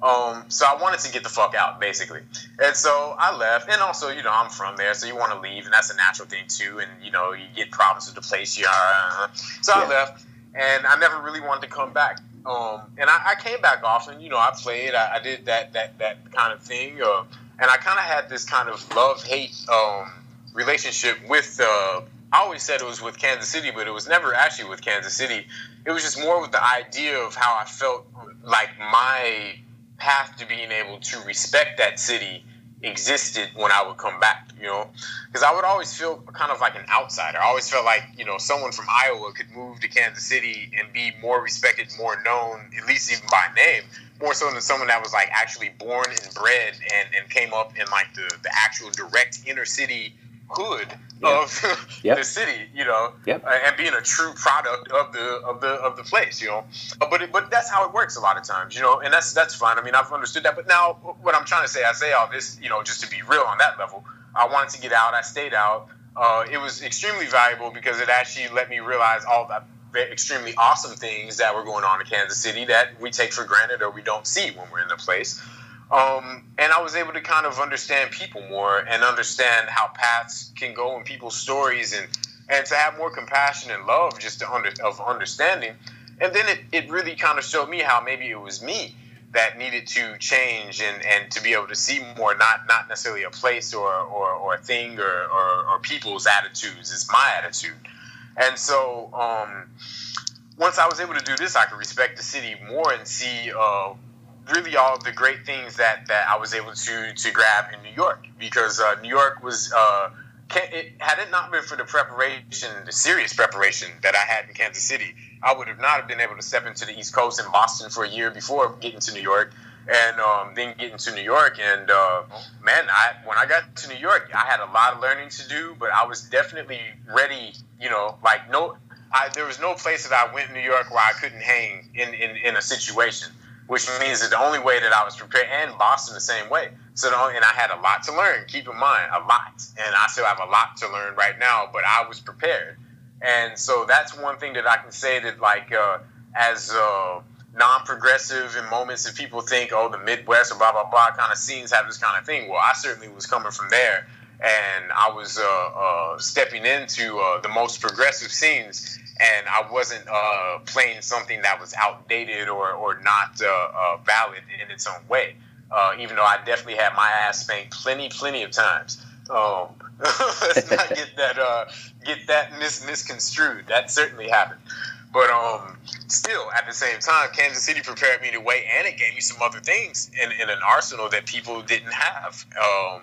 Um, so I wanted to get the fuck out, basically. And so I left. And also, you know, I'm from there, so you want to leave, and that's a natural thing too. And you know, you get problems with the place you are. So yeah. I left, and I never really wanted to come back. Um, and I, I, came back often. You know, I played. I, I did that that that kind of thing. Uh, and I kind of had this kind of love hate um, relationship with. Uh, I always said it was with Kansas City, but it was never actually with Kansas City. It was just more with the idea of how I felt like my path to being able to respect that city existed when I would come back, you know, because I would always feel kind of like an outsider. I always felt like, you know, someone from Iowa could move to Kansas City and be more respected, more known, at least even by name, more so than someone that was like actually born and bred and, and came up in like the, the actual direct inner city hood yeah. of yep. the city, you know, yep. uh, and being a true product of the of the of the place, you know. Uh, but it, but that's how it works a lot of times, you know, and that's that's fine. I mean, I've understood that. But now, what I'm trying to say, I say all this, you know, just to be real on that level. I wanted to get out. I stayed out. Uh, it was extremely valuable because it actually let me realize all the extremely awesome things that were going on in Kansas City that we take for granted or we don't see when we're in the place. Um, and I was able to kind of understand people more and understand how paths can go in people's stories and, and to have more compassion and love just to under, of understanding. And then it, it really kind of showed me how maybe it was me that needed to change and, and to be able to see more, not not necessarily a place or, or, or a thing or, or, or people's attitudes. It's my attitude. And so um, once I was able to do this, I could respect the city more and see uh, really all the great things that, that I was able to to grab in New York because uh, New York was uh, it, had it not been for the preparation, the serious preparation that I had in Kansas City, I would have not have been able to step into the East Coast in Boston for a year before getting to New York, and um, then getting to New York. And uh, man, I when I got to New York, I had a lot of learning to do, but I was definitely ready. You know, like no, I, there was no place that I went in New York where I couldn't hang in in, in a situation which means that the only way that I was prepared, and Boston the same way. So, the only, and I had a lot to learn. Keep in mind, a lot, and I still have a lot to learn right now. But I was prepared, and so that's one thing that I can say that, like, uh, as uh, non-progressive in moments that people think, oh, the Midwest or blah blah blah kind of scenes have this kind of thing. Well, I certainly was coming from there, and I was uh, uh stepping into uh, the most progressive scenes and I wasn't uh, playing something that was outdated or, or not uh, uh, valid in its own way. uh, even though I definitely had my ass spanked plenty, plenty of times. Um, let's not get that get that mis- misconstrued. That certainly happened. But um, still, at the same time, Kansas City prepared me to wait, and it gave me some other things in, in an arsenal that people didn't have. Um,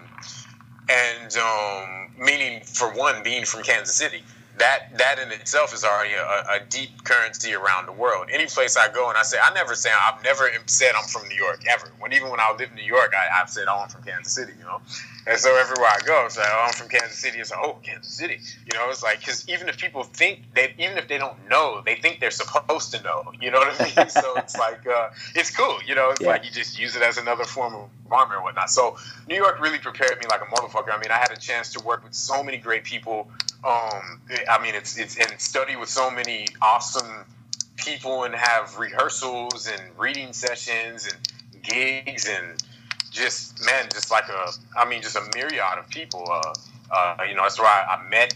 and um, meaning, for one, being from Kansas City, that that in itself is already a, a, deep currency around the world. Any place I go and I say, I never say I've never said I'm from New York ever. When even when I lived in New York, I, have said oh, I'm from Kansas City, you know. And so everywhere I go, it's like oh, I'm from Kansas City. It's like oh, Kansas City, you know. It's like because even if people think they, even if they don't know, they think they're supposed to know. You know what I mean? so it's like uh, it's cool, you know. It's yeah. like you just use it as another form of armor and whatnot. So New York really prepared me like a motherfucker. I mean, I had a chance to work with so many great people um, I mean, it's it's and study with so many awesome people and have rehearsals and reading sessions and gigs and just man, just like a I mean, just a myriad of people. Uh, uh, you know, that's why I, I met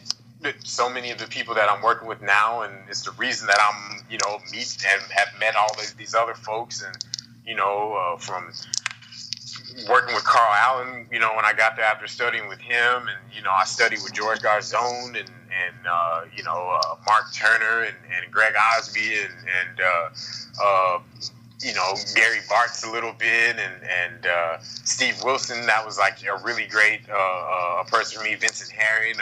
so many of the people that I'm working with now, and it's the reason that I'm you know meet and have met all these, these other folks and you know uh, from working with Carl Allen, you know, when I got there after studying with him, and you know, I studied with George Garzone and and uh, you know uh, Mark Turner and, and Greg Osby and and uh, uh you know Gary Bartz a little bit and and uh, Steve Wilson. That was like a really great uh, a person for me. Vincent Herring.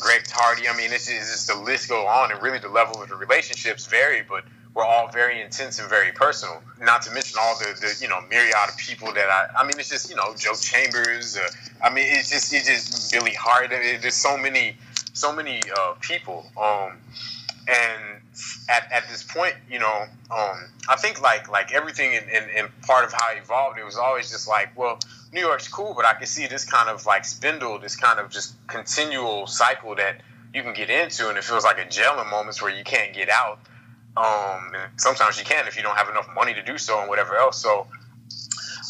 Greg Tardy. I mean, it's it's just the list go on, and really the level of the relationships vary. But were all very intense and very personal. Not to mention all the, the you know myriad of people that I. I mean, it's just you know Joe Chambers. Uh, I mean, it's just it's just Billy Hart. There's so many so many uh, people. Um, and at, at this point, you know, um, I think like like everything in, in, in part of how it evolved, it was always just like, well, New York's cool, but I can see this kind of like spindle, this kind of just continual cycle that you can get into, and it feels like a jail in moments where you can't get out. Um, sometimes you can if you don't have enough money to do so and whatever else. So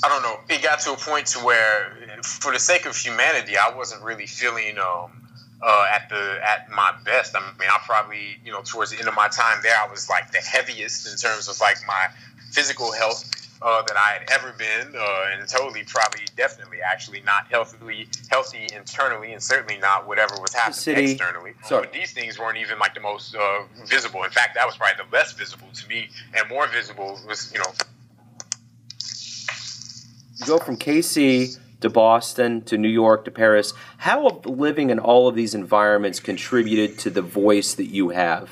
I don't know. It got to a point to where, for the sake of humanity, I wasn't really feeling um, uh, at the at my best. I mean, I probably you know towards the end of my time there, I was like the heaviest in terms of like my physical health uh, that I had ever been, uh, and totally, probably, definitely, actually not healthily healthy internally, and certainly not whatever was happening City. externally. Sorry. But these things weren't even like the most uh, visible. In fact, that was probably the less visible to me, and more visible was, you know. You go from KC to Boston to New York to Paris. How have living in all of these environments contributed to the voice that you have?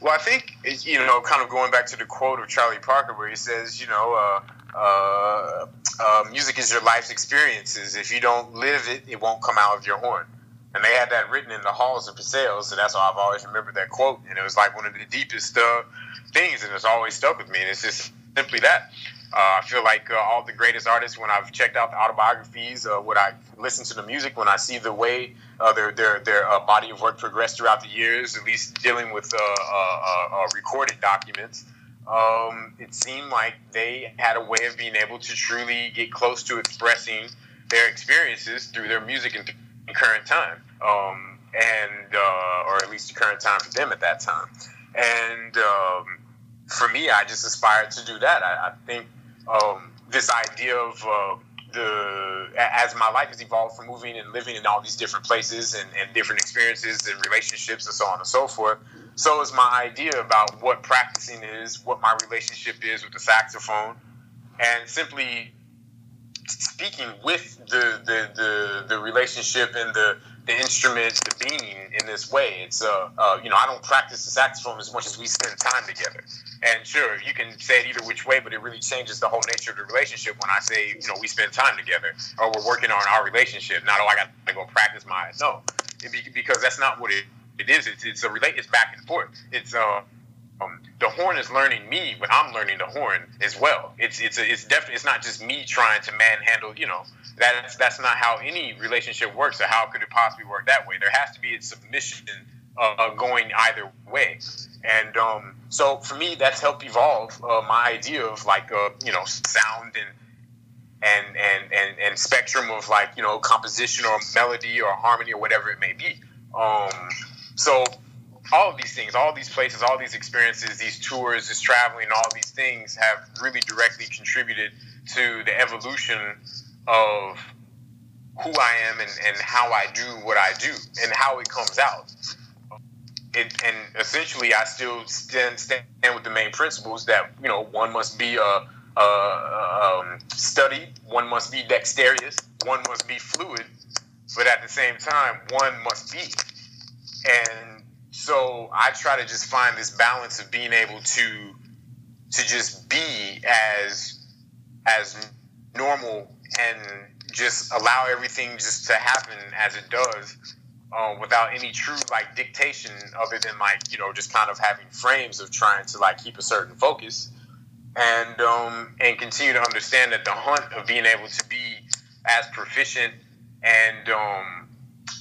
Well, I think you know, kind of going back to the quote of Charlie Parker, where he says, you know, uh, uh, uh, music is your life's experiences. If you don't live it, it won't come out of your horn. And they had that written in the halls of Paseo, so that's why I've always remembered that quote. And it was like one of the deepest uh, things, and it's always stuck with me. And it's just simply that. Uh, I feel like uh, all the greatest artists, when I've checked out the autobiographies, uh, when I listen to the music, when I see the way uh, their their their uh, body of work progressed throughout the years, at least dealing with uh, recorded documents, um, it seemed like they had a way of being able to truly get close to expressing their experiences through their music in, in current time, um, and or at least the current time for them at that time. And um, for me, I just aspired to do that. I, I think um, this idea of uh, the as my life has evolved from moving and living in all these different places and, and different experiences and relationships and so on and so forth. So is my idea about what practicing is, what my relationship is with the saxophone, and simply speaking with the the, the, the relationship and the the instrument, the being in this way. It's uh, uh, you know, I don't practice the saxophone as much as we spend time together. And sure, you can say it either which way, but it really changes the whole nature of the relationship when I say, you know, we spend time together or we're working on our relationship. Not, oh, I got to go practice my no, because that's not what it, it is. It's it's a relate. It's back and forth. It's uh. Um, the horn is learning me, but I'm learning the horn as well. It's it's it's definitely it's not just me trying to manhandle. You know, that's that's not how any relationship works. Or how could it possibly work that way? There has to be a submission uh, going either way. And um, so for me, that's helped evolve uh, my idea of like uh, you know sound and and and and and spectrum of like you know composition or melody or harmony or whatever it may be. Um, so all of these things, all these places, all these experiences, these tours, this traveling, all these things have really directly contributed to the evolution of who I am and, and how I do what I do and how it comes out. It, and essentially, I still stand, stand with the main principles that you know one must be a, a um, study, one must be dexterous, one must be fluid, but at the same time, one must be. And so I try to just find this balance of being able to to just be as as normal and just allow everything just to happen as it does um, without any true like dictation other than like you know just kind of having frames of trying to like keep a certain focus. And um, and continue to understand that the hunt of being able to be as proficient and um,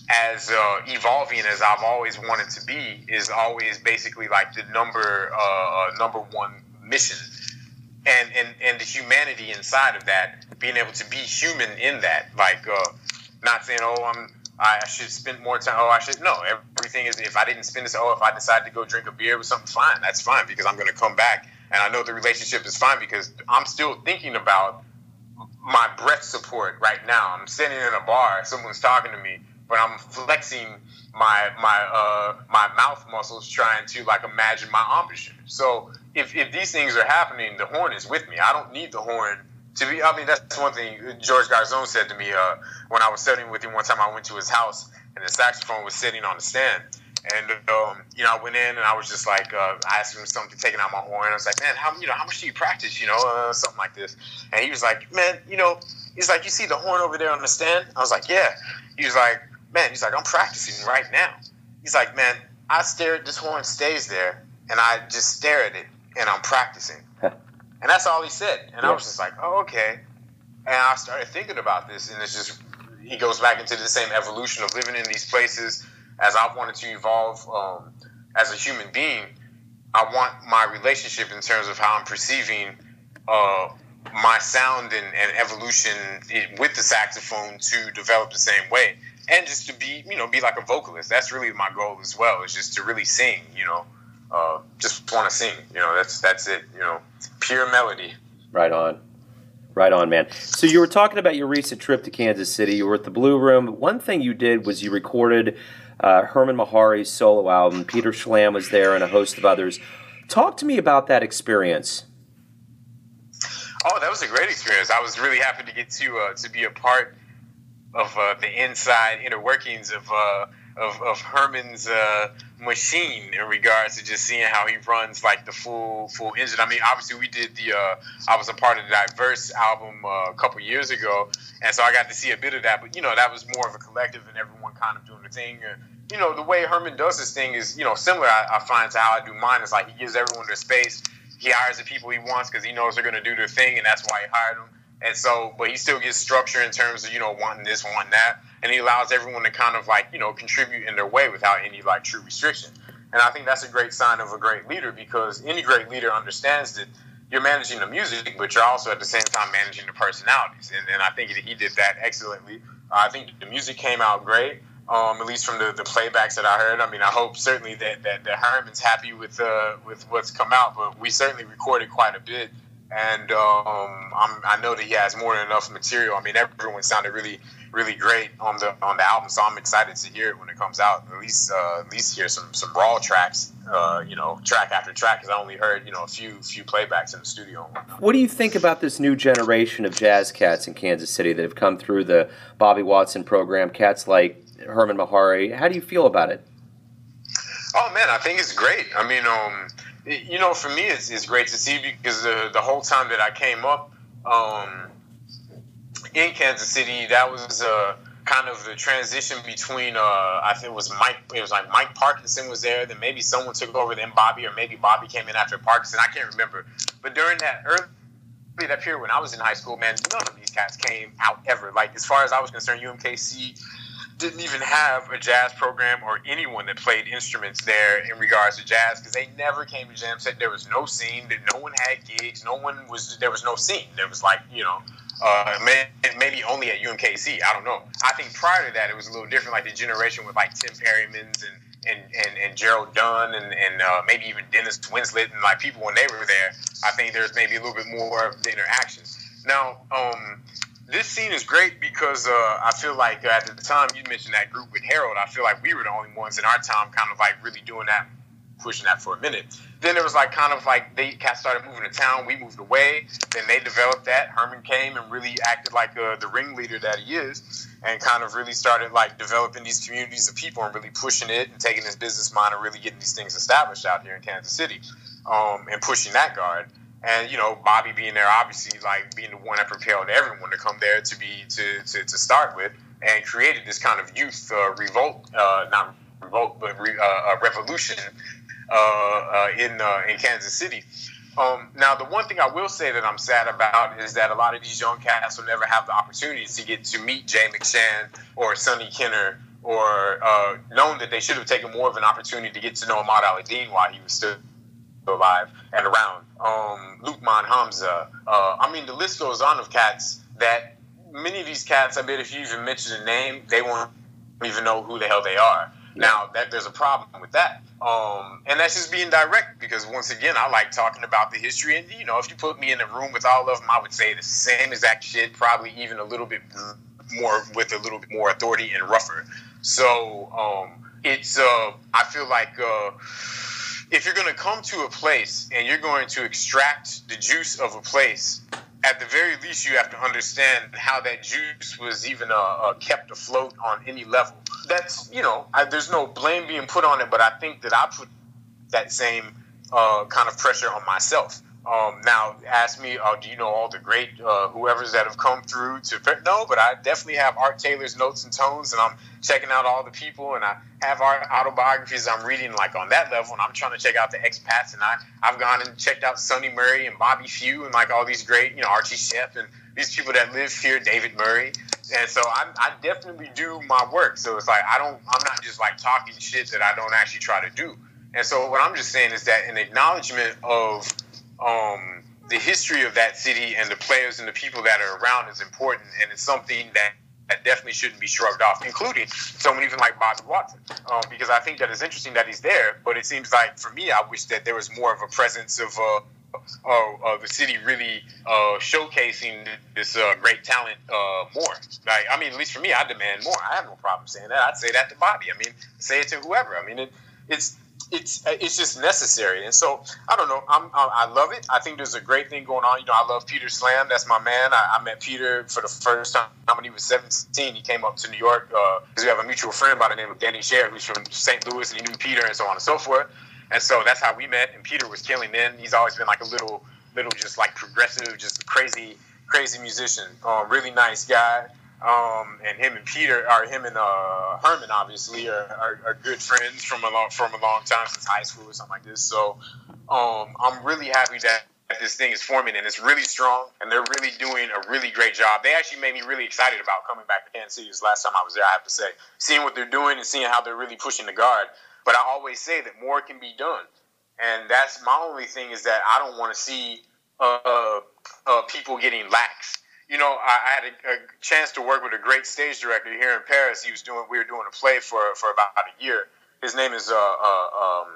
as uh, evolving as I've always wanted to be is always basically like the number uh, uh number one mission and, and and the humanity inside of that being able to be human in that like uh, not saying oh I'm I should spend more time. Oh, I should no. Everything is. If I didn't spend this, oh, if I decide to go drink a beer with something, fine. That's fine because I'm going to come back, and I know the relationship is fine because I'm still thinking about my breath support right now. I'm sitting in a bar, someone's talking to me, but I'm flexing my my uh my mouth muscles trying to like imagine my embouchure. So if if these things are happening, the horn is with me. I don't need the horn to be. I mean, that's one thing George Garzone said to me uh, when I was studying with him. One time, I went to his house and the saxophone was sitting on the stand. And um, you know, I went in and I was just like, uh, I asked him something, taking out my horn. I was like, man, how you know, how much do you practice? You know, uh, something like this. And he was like, man, you know, he's like, you see the horn over there on the stand? I was like, yeah. He was like, man, he's like, I'm practicing right now. He's like, man, I stare at this horn stays there, and I just stare at it, and I'm practicing. and that's all he said. And yeah. I was just like, oh, okay. And I started thinking about this, and it's just he goes back into the same evolution of living in these places as I wanted to evolve um, as a human being. I want my relationship in terms of how I'm perceiving uh, my sound and, and evolution with the saxophone to develop the same way and just to be you know be like a vocalist. That's really my goal as well is just to really sing you know uh, just want to sing you know that's that's it you know. Pure melody. Right on. Right on man. So you were talking about your recent trip to kansas city. You were at the blue room. One thing you did was you recorded uh, hermon mehari's solo album. Peter Schlamb was there and a host of others. Talk to me about that experience. Oh that was a great experience. I was really happy to get to uh, to be a part of uh, the inside inner workings of uh, of, of Hermon's uh, machine in regards to just seeing how he runs like the full full engine. I mean, obviously we did the uh, I was a part of the Diverse album uh, a couple years ago, and so I got to see a bit of that. But you know, that was more of a collective and everyone kind of doing the thing. you know, the way Hermon does his thing is you know similar. I, I find to how I do mine. It's like he gives everyone their space. He hires the people he wants because he knows they're going to do their thing, and that's why he hired them and so, but he still gets structure in terms of, you know, wanting this, wanting that. And he allows everyone to kind of like, you know, contribute in their way without any like true restriction. And I think that's a great sign of a great leader because any great leader understands that you're managing the music, but you're also at the same time managing the personalities. And, and I think he did that excellently. I think the music came out great. Um, at least from the, the playbacks that I heard. I mean, I hope certainly that, that, that Hermon's happy with uh, with what's come out, but we certainly recorded quite a bit and um, i know that he has more than enough material. I mean, everyone sounded really, really great on the on the album, so I'm excited to hear it when it comes out. At least, uh, at least hear some some raw tracks, uh, you know, track after track. Because I only heard you know a few few playbacks in the studio. What do you think about this new generation of jazz cats in Kansas City that have come through the Bobby Watson program? Cats like Hermon Mehari. How do you feel about it? Oh man, I think it's great. I mean, um, you know, for me, it's, it's great to see because the, the whole time that I came up um, in Kansas City, that was uh, kind of the transition between uh, I think it was Mike. It was like Mike Parkinson was there. Then maybe someone took over. Then Bobby, or maybe Bobby came in after Parkinson. I can't remember. But during that early that period when I was in high school, man, none of these cats came out ever. Like as far as I was concerned, UMKC didn't even have a jazz program or anyone that played instruments there in regards to jazz because they never came to jam set. There was no scene. That no one had gigs. No one was. There was no scene. There was like you know, uh, maybe only at UMKC. I don't know. I think prior to that it was a little different. Like the generation with like Tim Perrymans and. And, and, and Gerald Dunn and, and uh, maybe even Dennis Winslett and like people when they were there, I think there's maybe a little bit more of the interaction Now, um, this scene is great because uh, I feel like uh, at the time you mentioned that group with Harold, I feel like we were the only ones in our time kind of like really doing that, pushing that for a minute. Then it was like kind of like they started moving to town, we moved away. Then they developed that. Hermon came and really acted like uh, the ringleader that he is, and kind of really started like developing these communities of people and really pushing it and taking his business mind and really getting these things established out here in Kansas City, um, and pushing that guard and you know Bobby being there, obviously like being the one that propelled everyone to come there to be to to, to start with, and created this kind of youth uh, revolt, uh, not revolt, but re, uh, revolution uh, uh, in uh, in Kansas City. Um, now, the one thing I will say that I'm sad about is that a lot of these young cats will never have the opportunity to get to meet Jay McShann or Sonny Kenner or known that they should have taken more of an opportunity to get to know Ahmad Alaadeen while he was still alive and around. Um, Luqman Hamza. Uh, I mean, the list goes on of cats that many of these cats, I bet if you even mention a name, they won't even know who the hell they are. Now, that there's a problem with that. Um, and that's just being direct because, once again, I like talking about the history. And, you know, if you put me in a room with all of them, I would say the same exact shit, probably even a little bit more with a little bit more authority and rougher. So um, it's, uh, I feel like. Uh, if you're going to come to a place and you're going to extract the juice of a place, at the very least, you have to understand how that juice was even uh, uh, kept afloat on any level. That's, you know, I, there's no blame being put on it, but I think that I put that same uh, kind of pressure on myself. Um, now, ask me, uh, do you know all the great uh, whoever's that have come through to? No, but I definitely have Art Taylor's notes and tones, and I'm checking out all the people, and I have our autobiographies I'm reading like on that level, and I'm trying to check out the expats, and I I've gone and checked out Sunny Murray and Bobby Few and like all these great, you know, Archie Shepp and these people that live here, David Murray, and so I, I definitely do my work. So it's like I don't, I'm not just like talking shit that I don't actually try to do. And so what I'm just saying is that an acknowledgement of um, the history of that city and the players and the people that are around is important, and it's something that that definitely shouldn't be shrugged off, including someone even like Bobby Watson, um, because I think that it's interesting that he's there. But it seems like for me, I wish that there was more of a presence of. Uh, uh, the city really uh, showcasing this uh, great talent uh, more. Like, I mean, at least for me, I demand more. I have no problem saying that. I'd say that to Bobby. I mean, say it to whoever. I mean, it, it's it's it's just necessary. And so I don't know. I'm, I love it. I think there's a great thing going on. You know, I love Peter Schlamb. That's my man. I, I met Peter for the first time when he was 17. He came up to New York because uh, we have a mutual friend by the name of Danny Sher, who's from St. Louis, and he knew Peter, and so on and so forth. And so that's how we met. And Peter was killing then. He's always been like a little, little, just like progressive, just crazy, crazy musician. Uh, really nice guy. Um, and him and Peter, or him and uh, Hermon, obviously, are, are, are, good friends from a long from a long time since high school or something like this. So um, I'm really happy that this thing is forming and it's really strong and they're really doing a really great job. They actually made me really excited about coming back to Kansas City this last time I was there, I have to say. Seeing what they're doing and seeing how they're really pushing the guard. But I always say that more can be done. And that's my only thing is that I don't want to see uh, uh, people getting lax you know, I, I had a, a, chance to work with a great stage director here in Paris. He was doing, we were doing a play for for about a year. His name is uh, uh, um,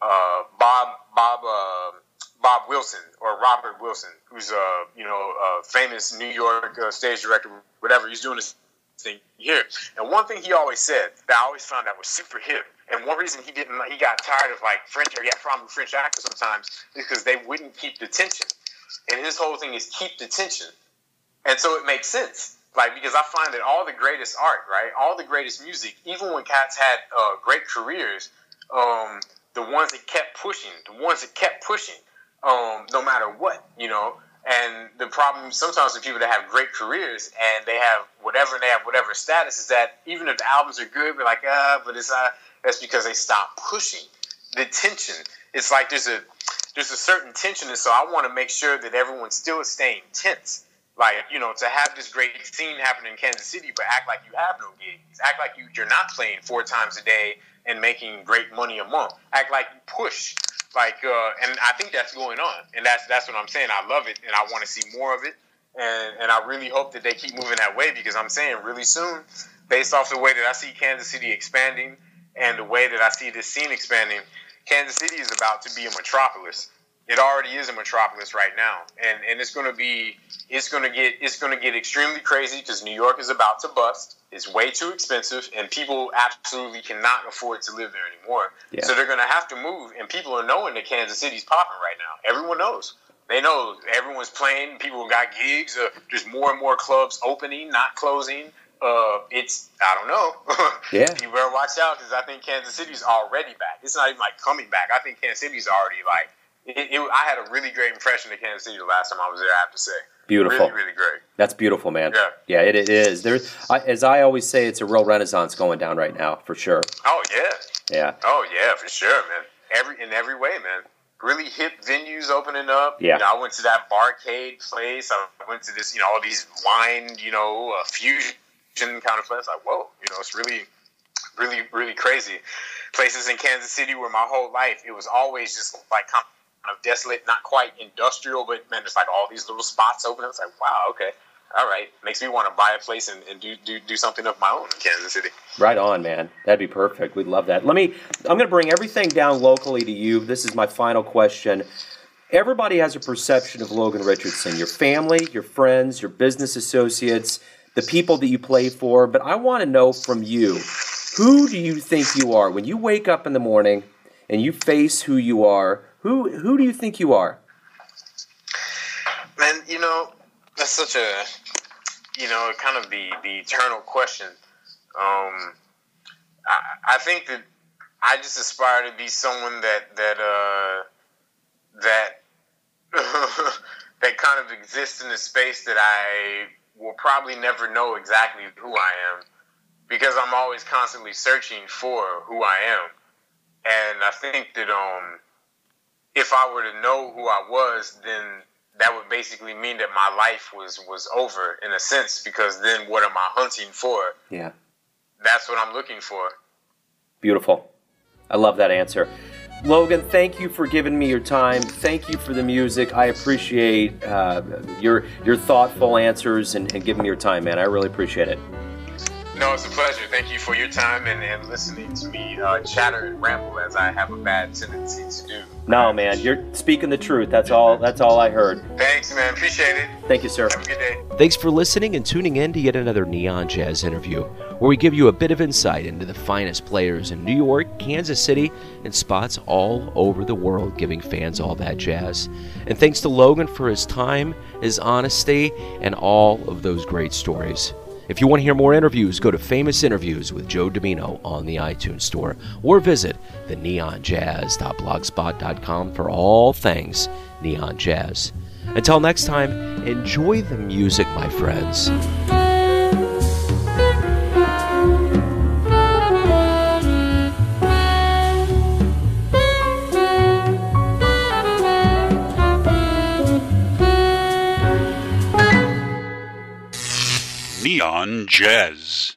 uh, Bob Bob uh, Bob Wilson or Robert Wilson, who's a you know a famous New York uh, stage director. Whatever he's doing this thing here. And one thing he always said that I always found that was super hip. And one reason he didn't, he got tired of like French, or he had problem with French actors sometimes, is because they wouldn't keep the tension. And his whole thing is keep the tension. And so it makes sense. Like, because I find that all the greatest art, right? All the greatest music, even when cats had uh, great careers, um, the ones that kept pushing, the ones that kept pushing, um, no matter what, you know. And the problem sometimes with people that have great careers and they have whatever, they have whatever status, is that even if the albums are good, we're like, ah, but it's not. That's because they stop pushing the tension. It's like there's a there's a certain tension, and so I want to make sure that everyone's still staying tense like you know to have this great scene happen in Kansas City, but act like you have no gigs, act like you you're not playing four times a day and making great money a month, act like you push, like uh, and I think that's going on, and that's that's what I'm saying. I love it, and I want to see more of it, and and I really hope that they keep moving that way because I'm saying really soon, based off the way that I see Kansas City expanding and the way that I see this scene expanding, Kansas City is about to be a metropolis it already is a metropolis right now, and and it's going to be it's going to get it's going to get extremely crazy because New York is about to bust. It's way too expensive, and people absolutely cannot afford to live there anymore. Yeah. So they're going to have to move, and people are knowing that Kansas City's popping right now. Everyone knows. They know everyone's playing. People got gigs. Uh, there's more and more clubs opening, not closing. Uh, it's I don't know. Yeah. you better watch out because I think Kansas City's already back. It's not even like coming back. I think Kansas City's already like. It, it, I had a really great impression of Kansas City the last time I was there. I have to say, Beautiful. really, really great. That's beautiful, man. Yeah. Yeah, it, it is. There's, I, as I always say, it's a real renaissance going down right now, for sure. Oh yeah, Yeah. oh yeah, for sure, man. Every in every way, man. Really hip venues opening up. Yeah. You know, I went to that barcade place. I went to this, you know, all these wine, you know, uh, fusion kind of place. Like, whoa, you know, it's really, really, really crazy. Places in Kansas City where my whole life it was always just like kind of desolate, not quite industrial, but man, it's like all these little spots open. It's like, wow, okay, all right, makes me want to buy a place and, and do, do do something of my own in Kansas City. Right on, man. That'd be perfect. We'd love that. Let me, I'm going to bring everything down locally to you. This is my final question. Everybody has a perception of Logan Richardson your family, your friends, your business associates, the people that you play for. But I want to know from you who do you think you are? When you wake up in the morning and you face who you are, who, who do you think you are? Man, you know, that's such a, you know, kind of the, the eternal question. Um, I, I think that I just aspire to be someone that, that, uh, that, that kind of exists in a space that I will probably never know exactly who I am because I'm always constantly searching for who I am. And I think that, um, if I were to know who I was, then that would basically mean that my life was was over in a sense because then what am I hunting for? Yeah. That's what I'm looking for. Beautiful. I love that answer. Logan, thank you for giving me your time. Thank you for the music. I appreciate uh, your your thoughtful answers and, and giving me your time, man. I really appreciate it. No, it's a pleasure. Thank you for your time and, and listening to me uh, chatter and ramble as I have a bad tendency to do. No, man, you're speaking the truth. That's all. That's all I heard. Thanks, man. Appreciate it. Thank you, sir. Have a good day. Thanks for listening and tuning in to yet another Neon Jazz interview, where we give you a bit of insight into the finest players in New York, Kansas City, and spots all over the world, giving fans all that jazz. And thanks to Logan for his time, his honesty, and all of those great stories. If you want to hear more interviews, go to Famous Interviews with Joe Domino on the iTunes Store or visit the neonjazz.blogspot.com for all things neon jazz. Until next time, enjoy the music, my friends. Neon Jazz.